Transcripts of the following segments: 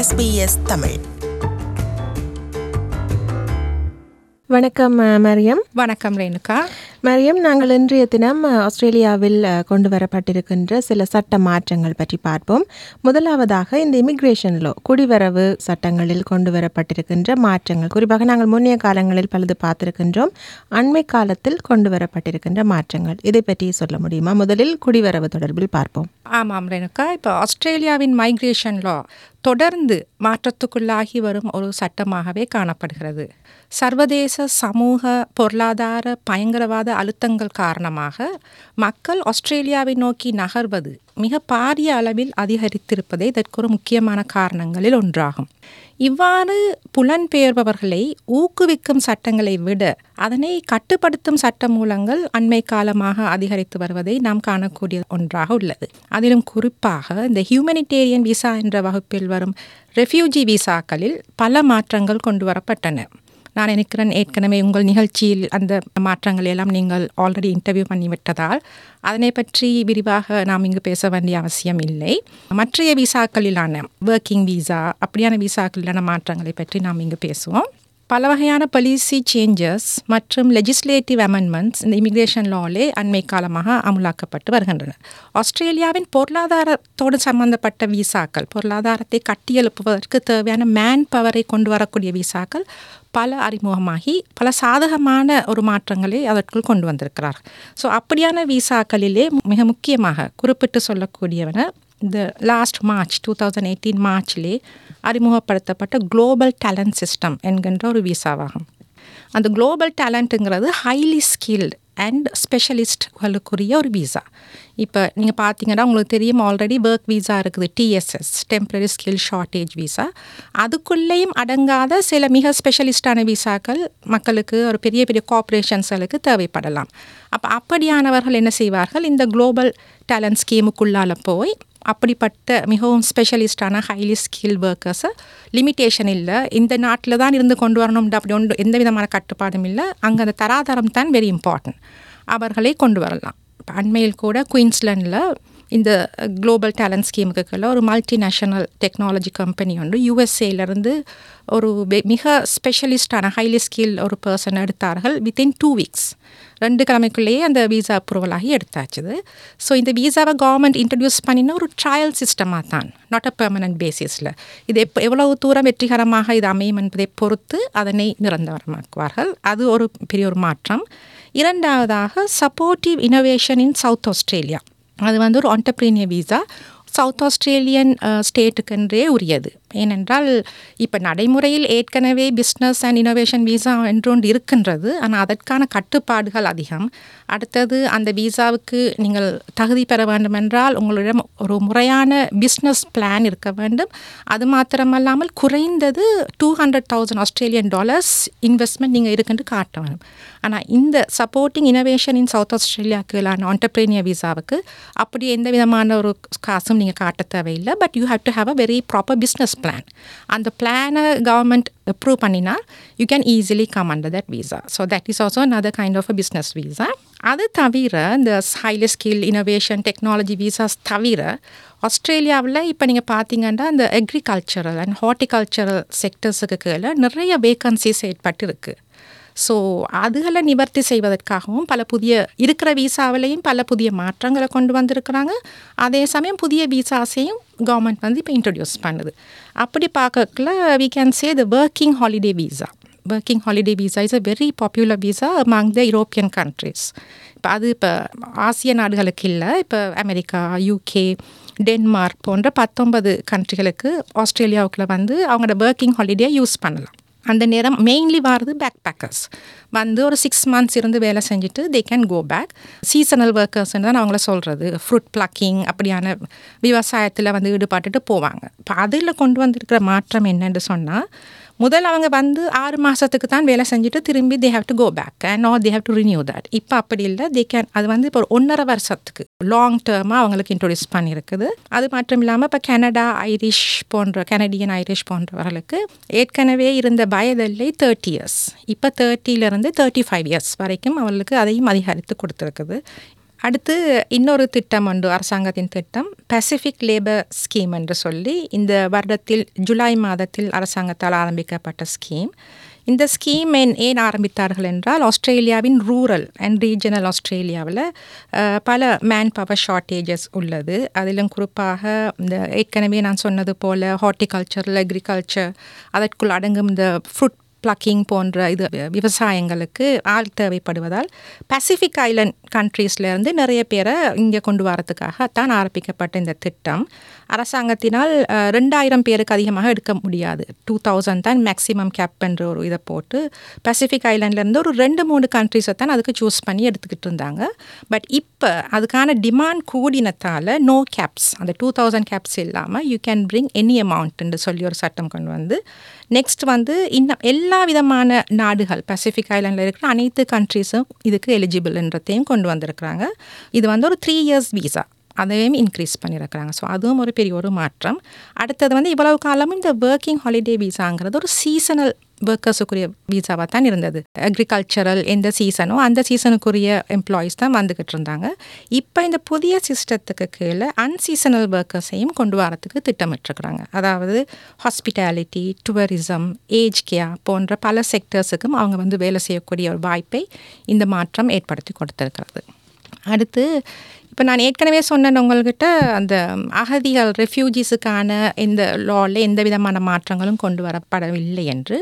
SBS Tamil. வணக்கம் மரியம். வணக்கம் ரேணுகா. மரியம் நாங்கள் இன்றைய தினம் ஆஸ்திரேலியாவில் கொண்டு வரப்பட்டிருக்கின்ற சில சட்ட மாற்றங்கள் பற்றி பார்ப்போம். முதலாவதாக இந்த இமிகிரேஷன் லோ குடிவரவு சட்டங்களில் கொண்டு வரப்பட்டிருக்கின்ற மாற்றங்கள். குறிப்பாக நாங்கள் முன்னைய காலங்களில் பலது பார்த்திருக்கின்றோம். அண்மை காலத்தில் கொண்டு வரப்பட்டிருக்கின்ற மாற்றங்கள். இதை பற்றி சொல்ல முடியுமா? முதலில் குடிவரவு தொடர்பில் பார்ப்போம். ஆமாம் ரேணுகா. இப்போ ஆஸ்திரேலியாவின் மைக்ரேஷன் லா தொடர்ந்து மாற்றத்துக்குள்ளாகி வரும் ஒரு சட்டமாகவே காணப்படுகிறது. சர்வதேச சமூக பொருளாதார பயங்கரவாத அழுத்தங்கள் காரணமாக மக்கள் ஆஸ்திரேலியாவை நோக்கி நகர்வது மிக பாரிய அளவில் அதிகரித்திருப்பதே இதற்கொரு முக்கியமான காரணங்களில் ஒன்றாகும். இவ்வாறு புலன்பெயர்பவர்களை ஊக்குவிக்கும் சட்டங்களை விட அதனை கட்டுப்படுத்தும் சட்ட மூலங்கள் அண்மை காலமாக அதிகரித்து வருவதை நாம் காணக்கூடிய ஒன்றாக உள்ளது. அதிலும் குறிப்பாக இந்த ஹியூமனிடேரியன் விசா என்ற வகுப்பில் வரும் ரெஃப்யூஜி விசாக்களில் பல மாற்றங்கள் கொண்டு வரப்பட்டன. நான் நினைக்கிறேன் ஏற்கனவே உங்கள் நிகழ்ச்சியில் அந்த மாற்றங்கள் எல்லாம் நீங்கள் ஆல்ரெடி இன்டர்வியூ பண்ணிவிட்டதால் அதனை பற்றி விரிவாக நாம் இங்கு பேச வேண்டிய அவசியம் இல்லை. மற்றைய விசாக்களிலான ஒர்க்கிங் விசா அப்படியான விசாக்களிலான மாற்றங்களை பற்றி நாம் இங்கு பேசுவோம். பல வகையான பாலிசி சேஞ்சஸ் மற்றும் லெஜிஸ்லேட்டிவ் அமெண்ட்மெண்ட்ஸ் இந்த இமிகிரேஷன் லாலே அண்மை காலமாக அமுலாக்கப்பட்டு வருகின்றன. ஆஸ்திரேலியாவின் பொருளாதாரத்தோடு சம்பந்தப்பட்ட விசாக்கள் பொருளாதாரத்தை கட்டியெழுப்புவதற்கு தேவையான மேன் பவரை கொண்டு வரக்கூடிய விசாக்கள் பல அறிமுகமாகி பல சாதகமான ஒரு மாற்றங்களை அதற்குள் கொண்டு வந்திருக்கிறார் ஸோ அப்படியான விசாக்களிலே மிக முக்கியமாக குறிப்பிட்டு சொல்லக்கூடியவன இந்த last March two thousand eighteen மார்ச்லே அறிமுகப்படுத்தப்பட்ட குளோபல் டேலண்ட் சிஸ்டம் என்கின்ற ஒரு விசாவாகும். அந்த குளோபல் டேலண்ட்டுங்கிறது ஹைலி ஸ்கில்டு அண்ட் ஸ்பெஷலிஸ்ட்களுக்குரிய ஒரு விசா இப்போ நீங்கள் பார்த்தீங்கன்னா உங்களுக்கு தெரியும் ஆல்ரெடி ஒர்க் விசா இருக்குது TSS temporary skill shortage visa அதுக்குள்ளேயும் அடங்காத சில மிக ஸ்பெஷலிஸ்டான விசாக்கள் மக்களுக்கு ஒரு பெரிய பெரிய கார்ப்பரேஷன்ஸ்களுக்கு தேவைப்படலாம். அப்போ அப்படியானவர்கள் என்ன செய்வார்கள்? இந்த குளோபல் டேலண்ட் ஸ்கீமுக்குள்ளால போய் அப்படிப்பட்ட மிகவும் ஸ்பெஷலிஸ்டான ஹைலி ஸ்கில் ஒர்க்கர்ஸை லிமிட்டேஷன் இல்லை. இந்த நாட்டில் தான் இருந்து கொண்டு வரணும் அப்படி ஒன்று எந்த விதமான கட்டுப்பாடும் இல்லை. அங்கே அந்த தராதரம் தான் வெரி இம்பார்ட்டன்ட் அவர்களை கொண்டு வரலாம். அண்மையில் கூட குயின்ஸ்லாண்டில் இந்த குளோபல் டேலண்ட் ஸ்கீமுக்குள்ளே ஒரு மல்டிநேஷனல் டெக்னாலஜி கம்பெனி ஒன்று யூஎஸ்ஏலேருந்து ஒரு மிக ஸ்பெஷலிஸ்டான ஹைலி ஸ்கில் ஒரு பர்சன் எடுத்தார்கள் வித்தின் டூ வீக்ஸ் ரெண்டு கிழமைக்குள்ளேயே அந்த வீசா அப்ரூவல் ஆகி எடுத்தாச்சுது ஸோ இந்த வீசாவை கவர்மெண்ட் இன்ட்ரடியூஸ் பண்ணின ஒரு ட்ரையல் சிஸ்டமாக தான் நாட் அ பெர்மனன்ட் பேசிஸில் இது எப்போ எவ்வளவு தூரம் வெற்றிகரமாக இது அமையும் என்பதை பொறுத்து அதனை நிரந்தரமாக்குவார்கள். அது ஒரு பெரிய ஒரு மாற்றம். இரண்டாவதாக supportive innovation in South Australia அது வந்து ஒரு ஆண்டர்பிரீனியர் விசா சவுத் ஆஸ்திரேலியன் ஸ்டேட்டுக்கென்றே உரியது. ஏனென்றால் இப்போ நடைமுறையில் ஏற்கனவே பிஸ்னஸ் அண்ட் இனோவேஷன் விசா என்றொன்று இருக்கின்றது. ஆனால் அதற்கான கட்டுப்பாடுகள் அதிகம். அடுத்தது அந்த விசாவுக்கு நீங்கள் தகுதி பெற வேண்டுமென்றால் உங்களிடம் ஒரு முறையான பிஸ்னஸ் பிளான் இருக்க வேண்டும். அது மாத்திரமல்லாமல் குறைந்தது two hundred thousand Australian dollars investment நீங்கள் இருக்குன்னு காட்ட வேணும் ஆனால் இந்த சப்போர்ட்டிங் இனோவேஷன் இன் சவுத் ஆஸ்திரேலியாவுக்குலான ஆண்டர்பிரீனியர் விசாவுக்கு அப்படி எந்த விதமான ஒரு காசும் நீங்கள் காட்ட தேவையில்லை. But you have to have a very proper business plan அந்த பிளானை கவர்மெண்ட் அப்ரூவ் பண்ணினா you can easily come under that visa so that is also another kind of a business visa அது தவிர இந்த highly skill innovation technology visas தவிர ஆஸ்திரேலியாவில் இப்போ நீங்கள் பார்த்தீங்கன்னா அந்த அக்ரிகல்ச்சரல் அண்ட் ஹார்டிகல்ச்சரல் செக்டர்ஸுக்கு கீழே நிறைய வேகன்சிஸ் ஏற்பட்டு இருக்குது ஸோ அதுகளை நிவர்த்தி செய்வதற்காகவும் பல புதிய இருக்கிற விசாவிலையும் பல புதிய மாற்றங்களை கொண்டு வந்திருக்கிறாங்க. அதே சமயம் புதிய விசாஸையும் கவர்மெண்ட் வந்து இப்போ இன்ட்ரடியூஸ் பண்ணுது. அப்படி பார்க்கல we can say the working holiday visa working holiday visa is a very popular visa among the European countries இப்போ அது இப்போ ஆசிய நாடுகளுக்கு இல்லை. இப்போ அமெரிக்கா யூகே டென்மார்க் போன்ற பத்தொன்பது கண்ட்ரிகளுக்கு ஆஸ்திரேலியாவுக்குள்ள வந்து அவங்களோட ஒர்க்கிங் ஹாலிடே யூஸ் பண்ணலாம். அந்த நேரம் மெயின்லி வாரது பேக் பேக்கர்ஸ் வந்து ஒரு சிக்ஸ் மந்த்ஸ் இருந்து வேலை செஞ்சுட்டு they can go back seasonal ஒர்க்கர்ஸ்ன்னு தான் அவங்கள சொல்கிறது ஃப்ரூட் பிளக்கிங் அப்படியான விவசாயத்தில் வந்து ஈடுபட்டுட்டு போவாங்க. இப்போ அதில் கொண்டு வந்திருக்கிற மாற்றம் என்னன்னு சொன்னால் முதல் அவங்க வந்து ஆறு மாதத்துக்கு தான் வேலை செஞ்சுட்டு திரும்பி they have to go back and or they have to renew that இப்போ அப்படி இல்லை தே கேன் அது வந்து இப்போ ஒரு ஒன்றரை வருஷத்துக்கு லாங் டேர்மாக அவங்களுக்கு இன்ட்ரொடியூஸ் பண்ணியிருக்குது அது மட்டும் இல்லாமல் இப்போ கனடா ஐரிஷ் போன்ற கனடியன் ஐரிஷ் போன்றவர்களுக்கு ஏற்கனவே இருந்த வயதில்லை தேர்ட்டி இயர்ஸ் இப்போ தேர்ட்டியிலேருந்து தேர்ட்டி ஃபைவ் இயர்ஸ் வரைக்கும் அவர்களுக்கு அதையும் அதிகரித்து கொடுத்துருக்குது. அடுத்து இன்னொரு திட்டம் உண்டு அரசாங்கத்தின் திட்டம் பசிபிக் லேபர் ஸ்கீம் என்று சொல்லி இந்த வருடத்தில் ஜூலை மாதத்தில் அரசாங்கத்தால் ஆரம்பிக்கப்பட்ட ஸ்கீம் இந்த ஸ்கீம் ஏன் ஏன் ஆரம்பித்தார்கள் என்றால் ஆஸ்திரேலியாவின் ரூரல் அண்ட் ரீஜனல் ஆஸ்திரேலியாவில் பல மேன் பவர் ஷார்ட்டேஜஸ் உள்ளது. அதிலும் குறிப்பாக இந்த ஏற்கனவே நான் சொன்னது போல் ஹார்டிகல்ச்சர் அக்ரிகல்ச்சர் அதற்குள் அடங்கும் இந்த ஃப்ரூட் பிளக்கிங் போன்ற இது விவசாயங்களுக்கு ஆள் தேவைப்படுவதால் பசிபிக் ஐலண்ட் கண்ட்ரீஸ்லேருந்து நிறைய பேரை இங்கே கொண்டு வரதுக்காக தான் ஆரம்பிக்கப்பட்ட இந்த திட்டம். அரசாங்கத்தினால் ரெண்டாயிரம் பேருக்கு அதிகமாக எடுக்க முடியாது. டூ தௌசண்ட் தான் மேக்ஸிமம் கேப் என்ற ஒரு இதை போட்டு பசிபிக் ஐலண்ட்லேருந்து ஒரு ரெண்டு மூணு கண்ட்ரீஸை தான் அதுக்கு சூஸ் பண்ணி எடுத்துக்கிட்டு இருந்தாங்க. பட் இப்போ அதுக்கான டிமாண்ட் கூடினத்தால் நோ கேப்ஸ் அந்த டூ தௌசண்ட் கேப்ஸ் இல்லாமல் யூ கேன் பிரிங் எனி அமௌண்ட்டுன்னு சொல்லி ஒரு சட்டம் கொண்டு வந்து நெக்ஸ்ட் வந்து இன்னும் எல்லா எல்லா விதமான நாடுகள் பசிபிக் ஐலாண்டில் இருக்கிற அனைத்து கண்ட்ரீஸும் இதுக்கு எலிஜிபிள்ன்றதையும் கொண்டு வந்திருக்கிறாங்க. இது வந்து ஒரு த்ரீ இயர்ஸ் வீசா அதையும் இன்க்ரீஸ் பண்ணியிருக்கிறாங்க ஸோ அதுவும் ஒரு பெரிய ஒரு மாற்றம். அடுத்தது வந்து இவ்வளவு காலமும் இந்த ஒர்க்கிங் ஹாலிடே வீசாங்கிறது ஒரு சீசனல் ஒர்க்கர்ஸுக்குரிய வீசாவாக தான் இருந்தது. அக்ரிகல்ச்சரல் எந்த சீசனோ அந்த சீசனுக்குரிய எம்ப்ளாயீஸ் தான் வந்துக்கிட்டு இருந்தாங்க. இப்போ இந்த புதிய சிஸ்டத்துக்கு கீழே அன்சீசனல் ஒர்க்கர்ஸையும் கொண்டு வரத்துக்கு திட்டமிட்டுருக்குறாங்க. அதாவது ஹாஸ்பிட்டாலிட்டி டூரிசம் ஏஜ் கேர் போன்ற பல செக்டர்ஸுக்கும் அவங்க வந்து வேலை செய்யக்கூடிய ஒரு வாய்ப்பை இந்த மாற்றம் ஏற்படுத்தி கொடுத்துருக்கிறது. அடுத்து இப்போ நான் ஏற்கனவே சொன்னேன் உங்கள்கிட்ட அந்த அகதிகள் ரெஃப்யூஜிஸுக்கான இந்த லாவில் எந்த விதமான மாற்றங்களும் கொண்டு வரப்படவில்லை என்று.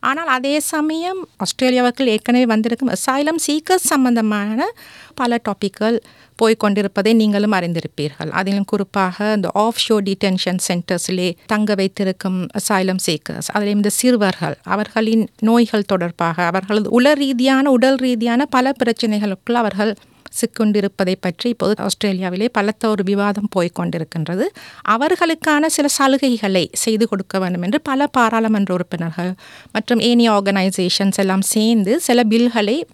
ஆனால் அதே சமயம் ஆஸ்திரேலியாவுக்கு ஏற்கனவே வந்திருக்கும் அசைலம் சீக்கர்ஸ் சம்பந்தமான பல டாப்பிக்கள் போய்கொண்டிருப்பதை நீங்களும் அறிந்திருப்பீர்கள். அதிலும் குறிப்பாக இந்த ஆஃப் ஷோ டிடென்ஷன் சென்டர்ஸிலே தங்க வைத்திருக்கும் அசைலம் சீக்கர்ஸ் அதில் இந்த சிறுவர்கள் அவர்களின் நோய்கள் தொடர்பாக அவர்களது உள ரீதியான உடல் ரீதியான பல பிரச்சனைகளுக்குள் அவர்கள் சிக்கொண்டிருப்பதை பற்றி இப்போது ஆஸ்திரேலியாவிலே பலத்த ஒரு விவாதம் போய்கொண்டிருக்கின்றது அவர்களுக்கான சில சலுகைகளை செய்து கொடுக்க வேண்டும் என்று பல பாராளுமன்ற உறுப்பினர்கள் மற்றும் ஏனைய ஆர்கனைசேஷன்ஸ் எல்லாம் சேர்ந்து சில பில்களை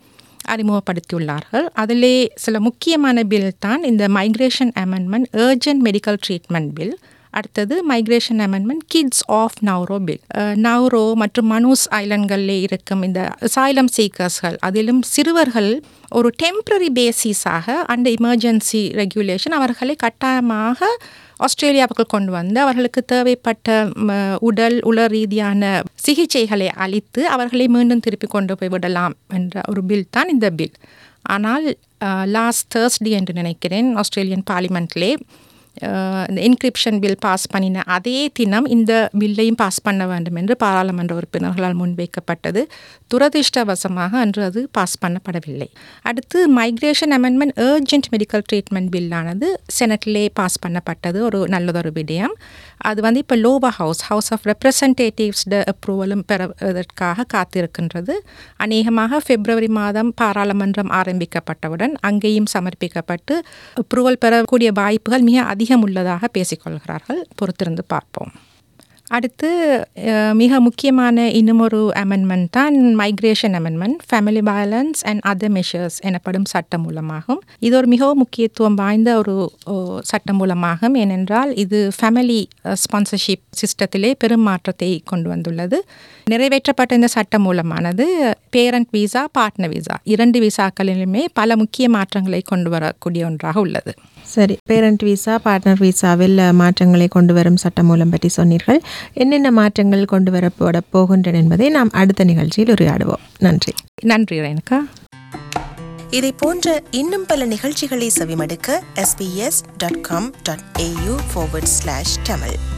அறிமுகப்படுத்தியுள்ளார்கள். அதிலே சில முக்கியமான பில் தான் இந்த migration amendment urgent medical treatment bill அடுத்தது migration amendment kids off Nauru bill Nauru மற்றும் மனூஸ் ஐலண்ட்களில் இருக்கும் இந்த சாய்லம் சீக்கர்ஸ்கள் அதிலும் சிறுவர்கள் ஒரு டெம்பரரி பேசிஸாக அந்த எமர்ஜென்சி ரெகுலேஷன் அவர்களை கட்டாயமாக ஆஸ்திரேலியாவுக்கு கொண்டு வந்து அவர்களுக்கு தேவைப்பட்ட ம, உடல் உள ரீதியான சிகிச்சைகளை அளித்து அவர்களை மீண்டும் திருப்பி கொண்டு போய் விடலாம் என்ற ஒரு பில் தான் இந்த பில் ஆனால் லாஸ்ட் தேர்ஸ்டே என்று நினைக்கிறேன் ஆஸ்திரேலியன் பார்லிமெண்ட்லே இந்த என்கிரிப்ஷன் பில் பாஸ் பண்ணின அதே தினம் இந்த பில்லையும் பாஸ் பண்ண வேண்டும் என்று பாராளுமன்ற உறுப்பினர்களால் முன்வைக்கப்பட்டது. துரதிர்ஷ்டவசமாக அன்று அது பாஸ் பண்ணப்படவில்லை. அடுத்து migration amendment urgent medical treatment பில்லானது செனட்லே பாஸ் பண்ணப்பட்டது. ஒரு நல்லதொரு விடயம். அது வந்து இப்போ லோவா ஹவுஸ் ஹவுஸ் ஆஃப் ரெப்ரசன்டேட்டிவ்ஸ்ட அப்ரூவலும் பெறுவதற்காக காத்திருக்கின்றது. அநேகமாக பிப்ரவரி மாதம் பாராளுமன்றம் ஆரம்பிக்கப்பட்டவுடன் அங்கேயும் சமர்ப்பிக்கப்பட்டு அப்ரூவல் பெறக்கூடிய வாய்ப்புகள் மிக அதிக உள்ளதாக பேசிக்கொள்கிறார்கள். பொறுத்திருந்து பார்ப்போம். அடுத்து மிக முக்கியமான இன்னுமொரு அமெண்ட்மெண்ட் தான் migration amendment family balance and other measures எனப்படும் சட்டம் மூலமாகும். இது ஒரு மிகவும் முக்கியத்துவம் வாய்ந்த ஒரு சட்ட சட்டம் மூலமாகும். ஏனென்றால் இது ஃபேமிலி ஸ்பான்சர்ஷிப் சிஸ்டத்திலே பெரும் மாற்றத்தை கொண்டு வந்துள்ளது. நிறைவேற்றப்பட்ட இந்த சட்டம் மூலமானது பேரண்ட் விசா பார்ட்னர் விசா இரண்டு விசாக்களிலுமே பல முக்கிய மாற்றங்களை கொண்டு வரக்கூடிய ஒன்றாக உள்ளது. சரி. பேரண்ட் விசா பார்ட்னர் விசாவில் மாற்றங்களை கொண்டு வரும் சட்டமூலம் பற்றி சொன்னீர்கள். என்னென்ன மாற்றங்கள் கொண்டு வரப்பட போகின்றன என்பதை நாம் அடுத்த நிகழ்ச்சியில் உரையாடுவோம். நன்றி. நன்றி ரேணுகா. இதை போன்ற இன்னும் பல நிகழ்ச்சிகளை செவிமடுக்க sbs.com.au forward slash tamil.